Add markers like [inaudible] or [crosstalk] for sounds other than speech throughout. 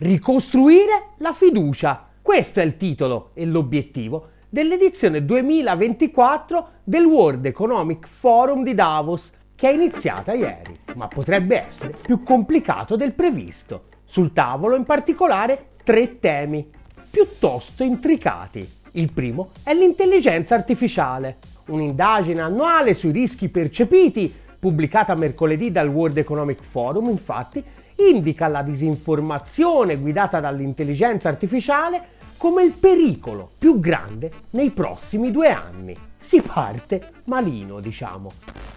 Ricostruire la fiducia. Questo è il titolo e l'obiettivo dell'edizione 2024 del World Economic Forum di Davos, che è iniziata ieri, ma potrebbe essere più complicato del previsto. Sul tavolo in particolare tre temi piuttosto intricati. Il primo è l'intelligenza artificiale, un'indagine annuale sui rischi percepiti, pubblicata mercoledì dal World Economic Forum, infatti, indica la disinformazione guidata dall'intelligenza artificiale come il pericolo più grande nei prossimi due anni. Si parte malino, diciamo.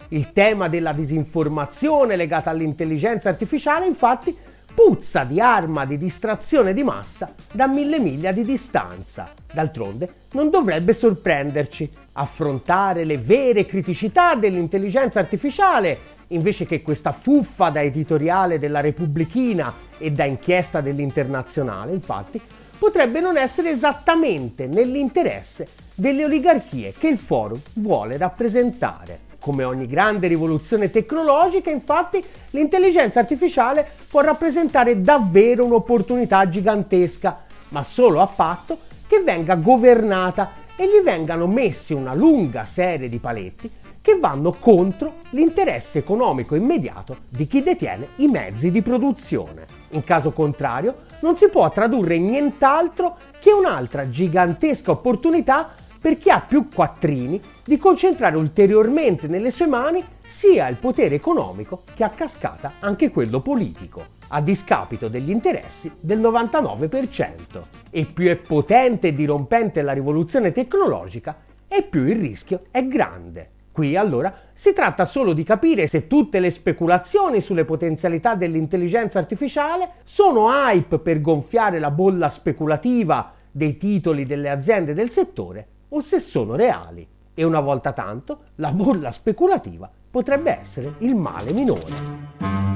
Il tema della disinformazione legata all'intelligenza artificiale, infatti, puzza di arma di distrazione di massa da mille miglia di distanza. D'altronde non dovrebbe sorprenderci affrontare le vere criticità dell'intelligenza artificiale invece che questa fuffa da editoriale della Repubblichina e da inchiesta dell'Internazionale, infatti, potrebbe non essere esattamente nell'interesse delle oligarchie che il forum vuole rappresentare. Come ogni grande rivoluzione tecnologica, infatti, l'intelligenza artificiale può rappresentare davvero un'opportunità gigantesca, ma solo a patto che venga governata e gli vengano messi una lunga serie di paletti che vanno contro l'interesse economico immediato di chi detiene i mezzi di produzione. In caso contrario, non si può tradurre in nient'altro che un'altra gigantesca opportunità per chi ha più quattrini di concentrare ulteriormente nelle sue mani sia il potere economico che a cascata anche quello politico, a discapito degli interessi del 99%. E più è potente e dirompente la rivoluzione tecnologica, e più il rischio è grande. Qui allora si tratta solo di capire se tutte le speculazioni sulle potenzialità dell'intelligenza artificiale sono hype per gonfiare la bolla speculativa dei titoli delle aziende del settore o se sono reali. E una volta tanto la bolla speculativa potrebbe essere il male minore.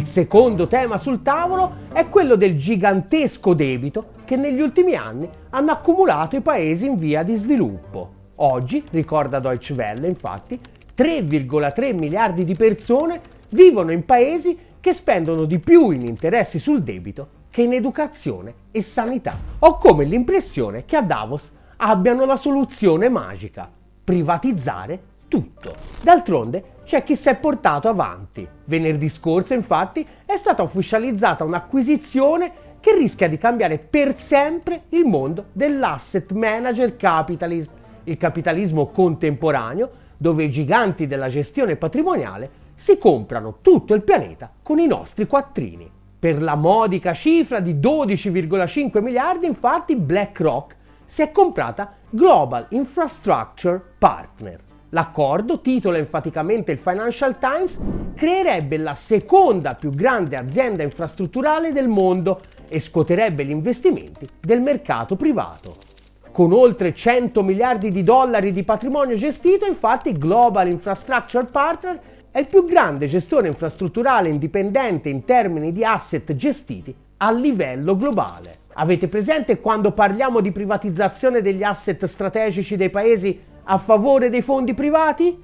Il secondo tema sul tavolo è quello del gigantesco debito che negli ultimi anni hanno accumulato i paesi in via di sviluppo. Oggi, ricorda Deutsche Welle, infatti, 3,3 miliardi di persone vivono in paesi che spendono di più in interessi sul debito che in educazione e sanità. Ho come l'impressione che a Davos abbiano la soluzione magica, privatizzare tutto. D'altronde c'è chi si è portato avanti. Venerdì scorso, infatti, è stata ufficializzata un'acquisizione che rischia di cambiare per sempre il mondo dell'asset manager capitalism, il capitalismo contemporaneo, dove i giganti della gestione patrimoniale si comprano tutto il pianeta con i nostri quattrini. Per la modica cifra di 12,5 miliardi, infatti, BlackRock si è comprata Global Infrastructure Partner. L'accordo, titola enfaticamente il Financial Times, creerebbe la seconda più grande azienda infrastrutturale del mondo e scuoterebbe gli investimenti del mercato privato. Con oltre 100 miliardi di dollari di patrimonio gestito, infatti, Global Infrastructure Partner è il più grande gestore infrastrutturale indipendente in termini di asset gestiti a livello globale. Avete presente quando parliamo di privatizzazione degli asset strategici dei paesi a favore dei fondi privati?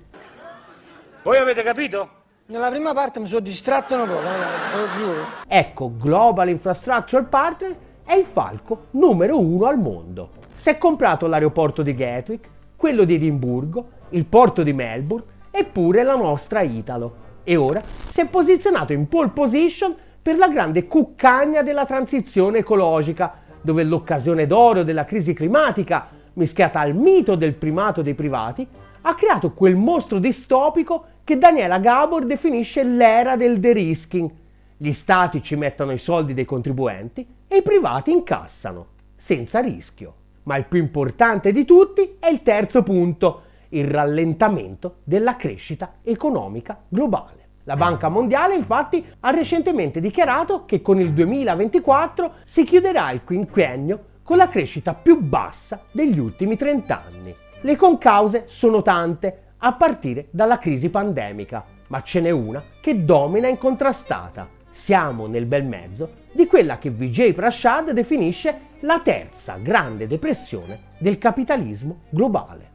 Voi avete capito? Nella prima parte mi sono distratto un po', eh, lo giuro. Ecco, Global Infrastructure Partner è il falco numero uno al mondo. Si è comprato l'aeroporto di Gatwick, quello di Edimburgo, il porto di Melbourne e pure la nostra Italo. E ora si è posizionato in pole position per la grande cuccagna della transizione ecologica, dove l'occasione d'oro della crisi climatica mischiata al mito del primato dei privati, ha creato quel mostro distopico che Daniela Gabor definisce l'era del de-risking. Gli stati ci mettono i soldi dei contribuenti e i privati incassano, senza rischio. Ma il più importante di tutti è il terzo punto, il rallentamento della crescita economica globale. La Banca Mondiale infatti ha recentemente dichiarato che con il 2024 si chiuderà il quinquennio con la crescita più bassa degli ultimi 30 anni. Le concause sono tante, a partire dalla crisi pandemica, ma ce n'è una che domina incontrastata. Siamo nel bel mezzo di quella che Vijay Prashad definisce la terza grande depressione del capitalismo globale.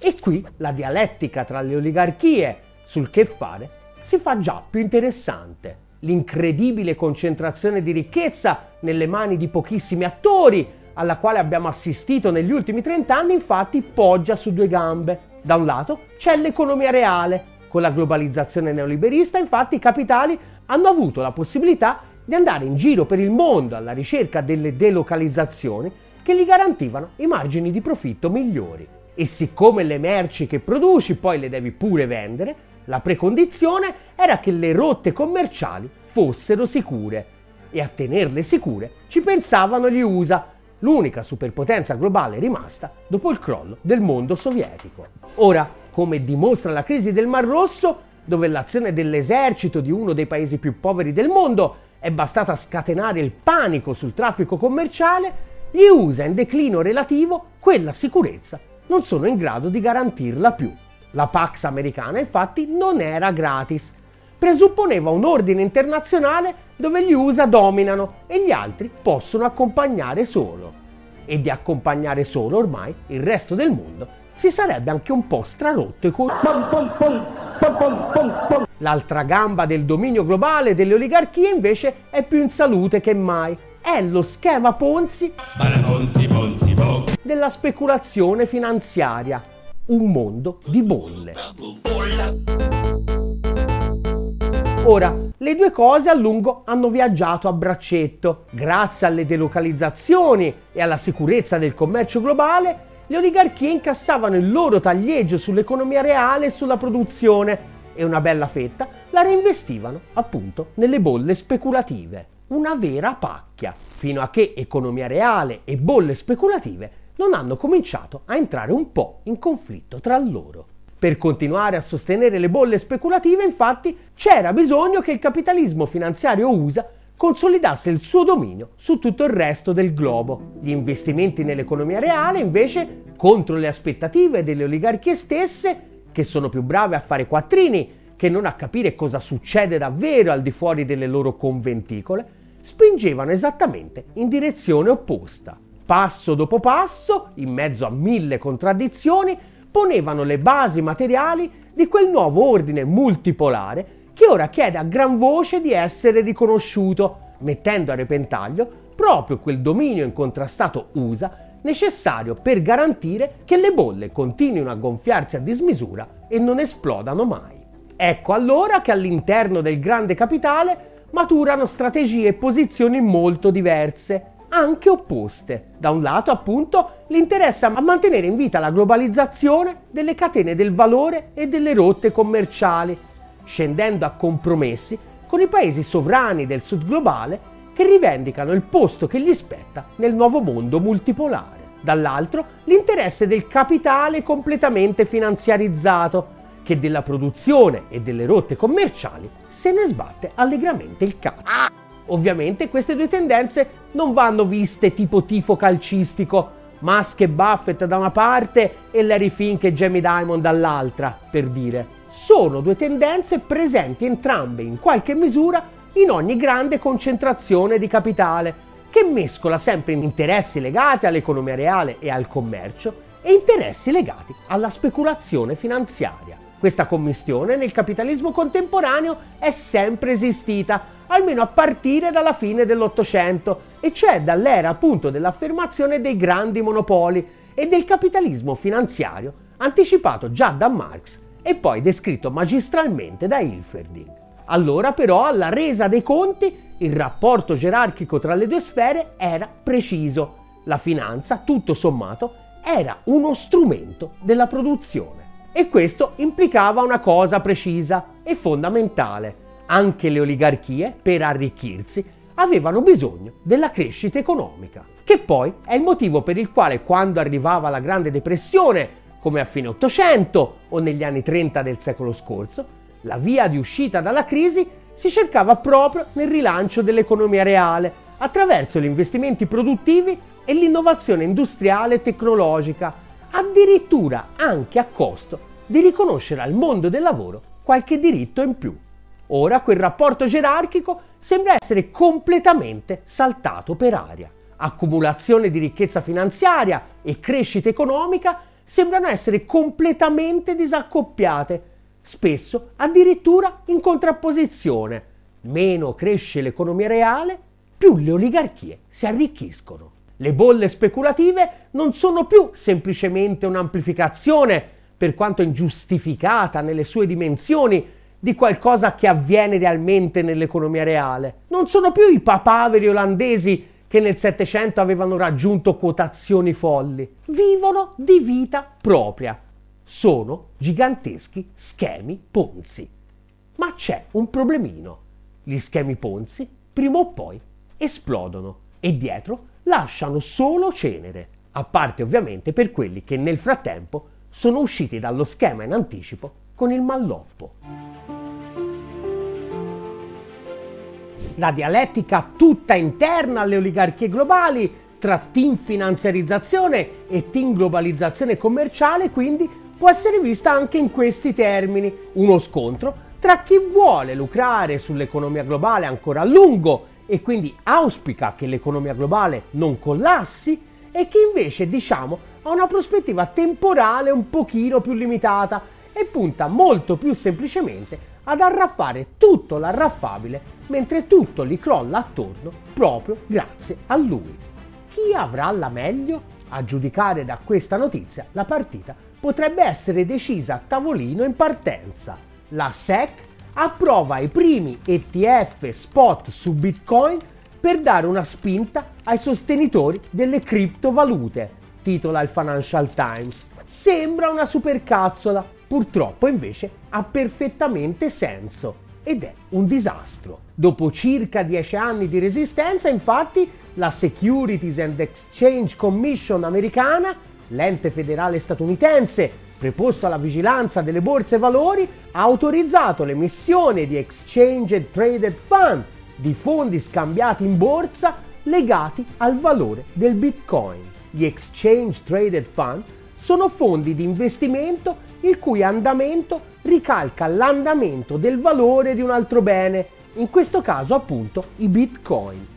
E qui la dialettica tra le oligarchie sul che fare si fa già più interessante. L'incredibile concentrazione di ricchezza nelle mani di pochissimi attori, alla quale abbiamo assistito negli ultimi 30 anni, infatti poggia su due gambe. Da un lato c'è l'economia reale. Con la globalizzazione neoliberista, infatti, i capitali hanno avuto la possibilità di andare in giro per il mondo alla ricerca delle delocalizzazioni che gli garantivano i margini di profitto migliori. E siccome le merci che produci poi le devi pure vendere, la precondizione era che le rotte commerciali fossero sicure. E a tenerle sicure ci pensavano gli USA, l'unica superpotenza globale rimasta dopo il crollo del mondo sovietico. Ora, come dimostra la crisi del Mar Rosso, dove l'azione dell'esercito di uno dei paesi più poveri del mondo è bastata scatenare il panico sul traffico commerciale, gli USA in declino relativo quella sicurezza non sono in grado di garantirla più. La Pax americana infatti non era gratis, presupponeva un ordine internazionale dove gli USA dominano e gli altri possono accompagnare solo. E di accompagnare solo ormai il resto del mondo si sarebbe anche un po' strarotto e con... L'altra gamba del dominio globale delle oligarchie invece è più in salute che mai. È lo schema Ponzi della speculazione finanziaria. Un mondo di bolle. Ora, le due cose a lungo hanno viaggiato a braccetto. Grazie alle delocalizzazioni e alla sicurezza del commercio globale, le oligarchie incassavano il loro taglieggio sull'economia reale e sulla produzione e una bella fetta la reinvestivano appunto nelle bolle speculative. Una vera pacchia, fino a che economia reale e bolle speculative non hanno cominciato a entrare un po' in conflitto tra loro. Per continuare a sostenere le bolle speculative, infatti, c'era bisogno che il capitalismo finanziario USA consolidasse il suo dominio su tutto il resto del globo. Gli investimenti nell'economia reale, invece, contro le aspettative delle oligarchie stesse, che sono più brave a fare quattrini che non a capire cosa succede davvero al di fuori delle loro conventicole, spingevano esattamente in direzione opposta. Passo dopo passo, in mezzo a mille contraddizioni, ponevano le basi materiali di quel nuovo ordine multipolare che ora chiede a gran voce di essere riconosciuto, mettendo a repentaglio proprio quel dominio incontrastato USA necessario per garantire che le bolle continuino a gonfiarsi a dismisura e non esplodano mai. Ecco allora che all'interno del grande capitale maturano strategie e posizioni molto diverse, anche opposte. Da un lato, appunto, l'interesse a mantenere in vita la globalizzazione delle catene del valore e delle rotte commerciali, scendendo a compromessi con i paesi sovrani del sud globale che rivendicano il posto che gli spetta nel nuovo mondo multipolare. Dall'altro, l'interesse del capitale completamente finanziarizzato, che della produzione e delle rotte commerciali se ne sbatte allegramente il capo. Ovviamente queste due tendenze non vanno viste tipo tifo calcistico, Musk e Buffett da una parte e Larry Fink e Jamie Dimon dall'altra, per dire. Sono due tendenze presenti entrambe in qualche misura in ogni grande concentrazione di capitale, che mescola sempre interessi legati all'economia reale e al commercio e interessi legati alla speculazione finanziaria. Questa commistione nel capitalismo contemporaneo è sempre esistita, almeno a partire dalla fine dell'Ottocento, e cioè dall'era appunto dell'affermazione dei grandi monopoli e del capitalismo finanziario, anticipato già da Marx e poi descritto magistralmente da Hilferding. Allora però alla resa dei conti il rapporto gerarchico tra le due sfere era preciso. La finanza, tutto sommato, era uno strumento della produzione. E questo implicava una cosa precisa e fondamentale. Anche le oligarchie, per arricchirsi, avevano bisogno della crescita economica, che poi è il motivo per il quale quando arrivava la Grande Depressione, come a fine Ottocento o negli anni 30 del secolo scorso, la via di uscita dalla crisi si cercava proprio nel rilancio dell'economia reale, attraverso gli investimenti produttivi e l'innovazione industriale e tecnologica, addirittura anche a costo di riconoscere al mondo del lavoro qualche diritto in più. Ora quel rapporto gerarchico sembra essere completamente saltato per aria. Accumulazione di ricchezza finanziaria e crescita economica sembrano essere completamente disaccoppiate spesso addirittura in contrapposizione. Meno cresce l'economia reale, più le oligarchie si arricchiscono. Le bolle speculative non sono più semplicemente un'amplificazione, per quanto ingiustificata nelle sue dimensioni, di qualcosa che avviene realmente nell'economia reale. Non sono più i papaveri olandesi che nel Settecento avevano raggiunto quotazioni folli. Vivono di vita propria. Sono giganteschi schemi ponzi. Ma c'è un problemino. Gli schemi ponzi, prima o poi, esplodono e dietro lasciano solo cenere, a parte ovviamente per quelli che nel frattempo sono usciti dallo schema in anticipo con il malloppo. La dialettica tutta interna alle oligarchie globali tra team finanziarizzazione e team globalizzazione commerciale quindi può essere vista anche in questi termini, uno scontro tra chi vuole lucrare sull'economia globale ancora a lungo e quindi auspica che l'economia globale non collassi e chi invece, diciamo, ha una prospettiva temporale un pochino più limitata e punta molto più semplicemente ad arraffare tutto l'arraffabile mentre tutto gli crolla attorno proprio grazie a lui. Chi avrà la meglio? A giudicare da questa notizia, la partita potrebbe essere decisa a tavolino in partenza. La SEC approva i primi ETF spot su Bitcoin per dare una spinta ai sostenitori delle criptovalute, titola il Financial Times. Sembra una supercazzola, purtroppo invece ha perfettamente senso ed è un disastro. Dopo circa dieci anni di resistenza, infatti, la Securities and Exchange Commission americana, l'ente federale statunitense preposto alla vigilanza delle borse valori, ha autorizzato l'emissione di Exchange Traded Fund, di fondi scambiati in borsa legati al valore del Bitcoin. Gli Exchange Traded Fund sono fondi di investimento il cui andamento ricalca l'andamento del valore di un altro bene, in questo caso appunto i bitcoin.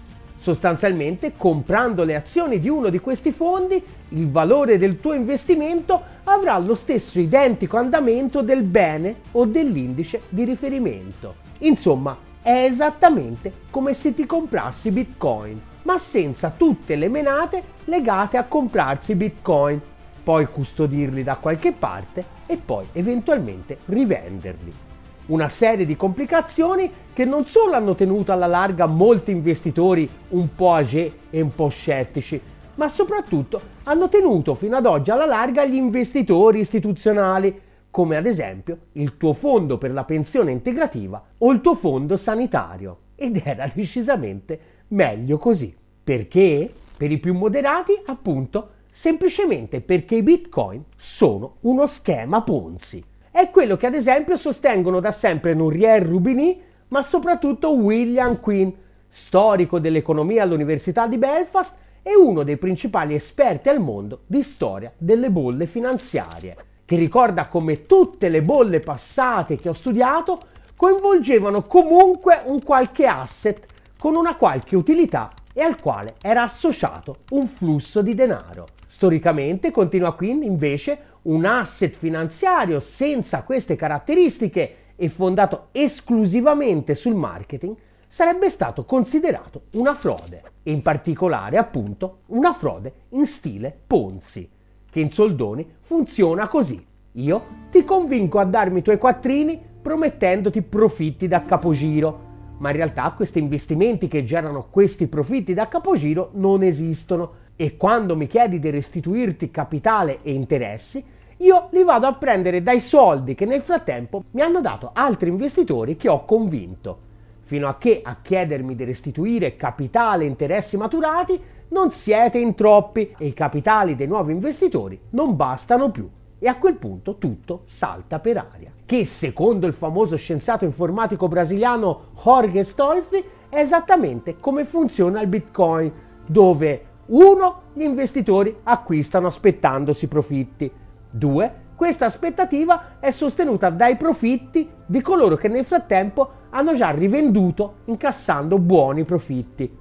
Sostanzialmente, comprando le azioni di uno di questi fondi, il valore del tuo investimento avrà lo stesso identico andamento del bene o dell'indice di riferimento. Insomma, è esattamente come se ti comprassi bitcoin, ma senza tutte le menate legate a comprarsi bitcoin, poi custodirli da qualche parte e poi eventualmente rivenderli una serie di complicazioni che non solo hanno tenuto alla larga molti investitori un po' age e un po' scettici, ma soprattutto hanno tenuto fino ad oggi alla larga gli investitori istituzionali, come ad esempio il tuo fondo per la pensione integrativa o il tuo fondo sanitario. Ed era [laughs] decisamente meglio così. Perché? Per i più moderati, appunto, semplicemente perché i bitcoin sono uno schema Ponzi è quello che ad esempio sostengono da sempre Nouriel Rubini, ma soprattutto William Quinn, storico dell'economia all'Università di Belfast e uno dei principali esperti al mondo di storia delle bolle finanziarie, che ricorda come tutte le bolle passate che ho studiato coinvolgevano comunque un qualche asset con una qualche utilità e al quale era associato un flusso di denaro. Storicamente, continua quindi invece, un asset finanziario senza queste caratteristiche e fondato esclusivamente sul marketing sarebbe stato considerato una frode, e in particolare appunto una frode in stile Ponzi, che in soldoni funziona così. Io ti convinco a darmi i tuoi quattrini promettendoti profitti da capogiro, ma in realtà questi investimenti che generano questi profitti da capogiro non esistono e quando mi chiedi di restituirti capitale e interessi, io li vado a prendere dai soldi che nel frattempo mi hanno dato altri investitori che ho convinto. Fino a che a chiedermi di restituire capitale e interessi maturati non siete in troppi e i capitali dei nuovi investitori non bastano più. E a quel punto tutto salta per aria. Che secondo il famoso scienziato informatico brasiliano Jorge Stolfi è esattamente come funziona il Bitcoin, dove 1. Gli investitori acquistano aspettandosi profitti. 2. Questa aspettativa è sostenuta dai profitti di coloro che nel frattempo hanno già rivenduto incassando buoni profitti.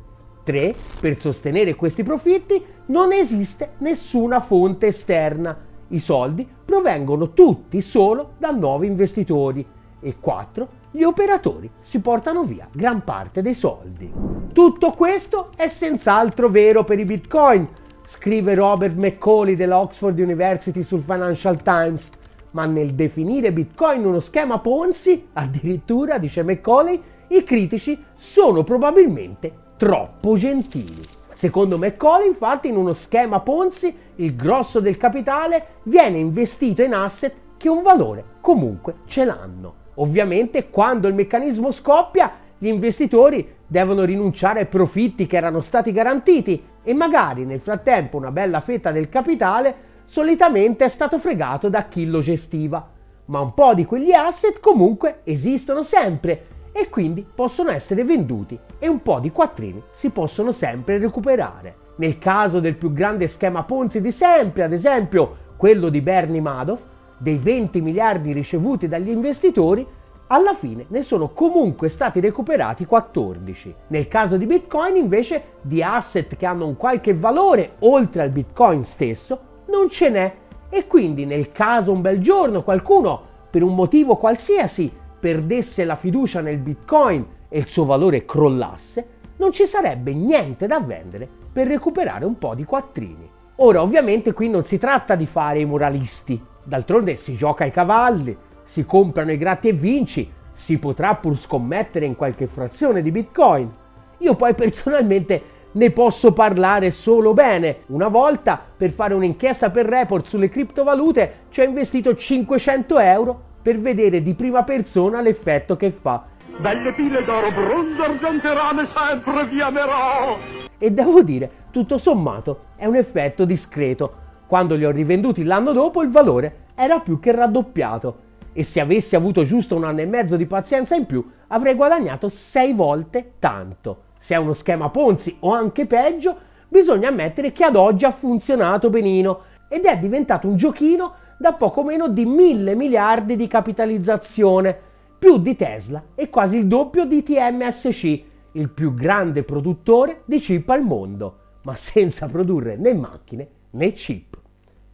3. Per sostenere questi profitti non esiste nessuna fonte esterna I soldi provengono tutti solo da nuovi investitori e 4. Gli operatori si portano via gran parte dei soldi. Tutto questo è senz'altro vero per i bitcoin, scrive Robert McCauley della Oxford University sul Financial Times, ma nel definire bitcoin uno schema Ponzi, addirittura, dice McCauley, i critici sono probabilmente troppo gentili. Secondo McCauley, infatti, in uno schema Ponzi il grosso del capitale viene investito in asset che un valore comunque ce l'hanno. Ovviamente, quando il meccanismo scoppia, gli investitori devono rinunciare ai profitti che erano stati garantiti e magari nel frattempo una bella fetta del capitale solitamente è stato fregato da chi lo gestiva. Ma un po' di quegli asset comunque esistono sempre e quindi possono essere venduti e un po' di quattrini si possono sempre recuperare. Nel caso del più grande schema Ponzi di sempre, ad esempio quello di Bernie Madoff, dei 20 miliardi ricevuti dagli investitori, alla fine ne sono comunque stati recuperati 14. Nel caso di Bitcoin invece di asset che hanno un qualche valore oltre al Bitcoin stesso non ce n'è e quindi nel caso un bel giorno qualcuno per un motivo qualsiasi perdesse la fiducia nel Bitcoin e il suo valore crollasse, non ci sarebbe niente da vendere per recuperare un po' di quattrini. Ora, ovviamente qui non si tratta di fare i moralisti, d'altronde si gioca ai cavalli, si comprano i gratti e vinci, si potrà pur scommettere in qualche frazione di Bitcoin. Io poi personalmente ne posso parlare solo bene. Una volta, per fare un'inchiesta per report sulle criptovalute, ci ho investito 500 euro per vedere di prima persona l'effetto che fa. Belle pile d'oro, bronzo, argenterame, sempre vi amerò! E devo dire, tutto sommato, è un effetto discreto. Quando li ho rivenduti l'anno dopo il valore era più che raddoppiato. E se avessi avuto giusto un anno e mezzo di pazienza in più, avrei guadagnato 6 volte tanto. Se è uno schema Ponzi o anche peggio, bisogna ammettere che ad oggi ha funzionato benino ed è diventato un giochino da poco meno di mille miliardi di capitalizzazione, più di Tesla e quasi il doppio di TMSC, il più grande produttore di chip al mondo, ma senza produrre né macchine né chip.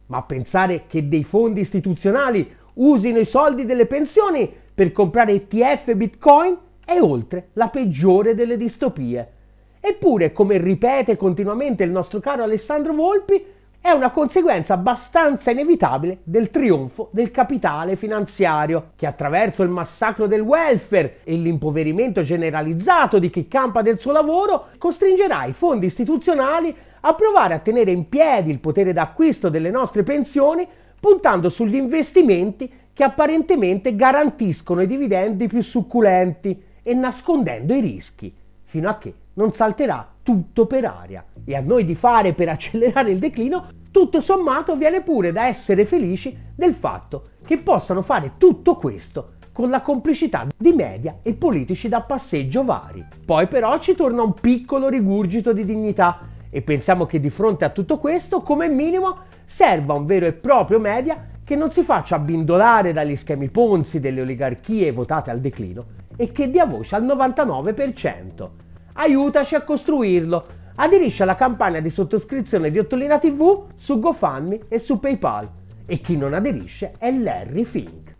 Ma pensare che dei fondi istituzionali usino i soldi delle pensioni per comprare ETF e Bitcoin è oltre la peggiore delle distopie. Eppure, come ripete continuamente il nostro caro Alessandro Volpi, è una conseguenza abbastanza inevitabile del trionfo del capitale finanziario, che attraverso il massacro del welfare e l'impoverimento generalizzato di chi campa del suo lavoro, costringerà i fondi istituzionali a provare a tenere in piedi il potere d'acquisto delle nostre pensioni, puntando sugli investimenti che apparentemente garantiscono i dividendi più succulenti e nascondendo i rischi, fino a che non salterà tutto per aria. E a noi di fare per accelerare il declino, tutto sommato viene pure da essere felici del fatto che possano fare tutto questo con la complicità di media e politici da passeggio vari. Poi però ci torna un piccolo rigurgito di dignità e pensiamo che di fronte a tutto questo, come minimo, serva un vero e proprio media che non si faccia abbindolare dagli schemi ponzi delle oligarchie votate al declino e che dia voce al 99%. Aiutaci a costruirlo. Aderisci alla campagna di sottoscrizione di Ottolina TV su GoFundMe e su PayPal. E chi non aderisce è Larry Fink.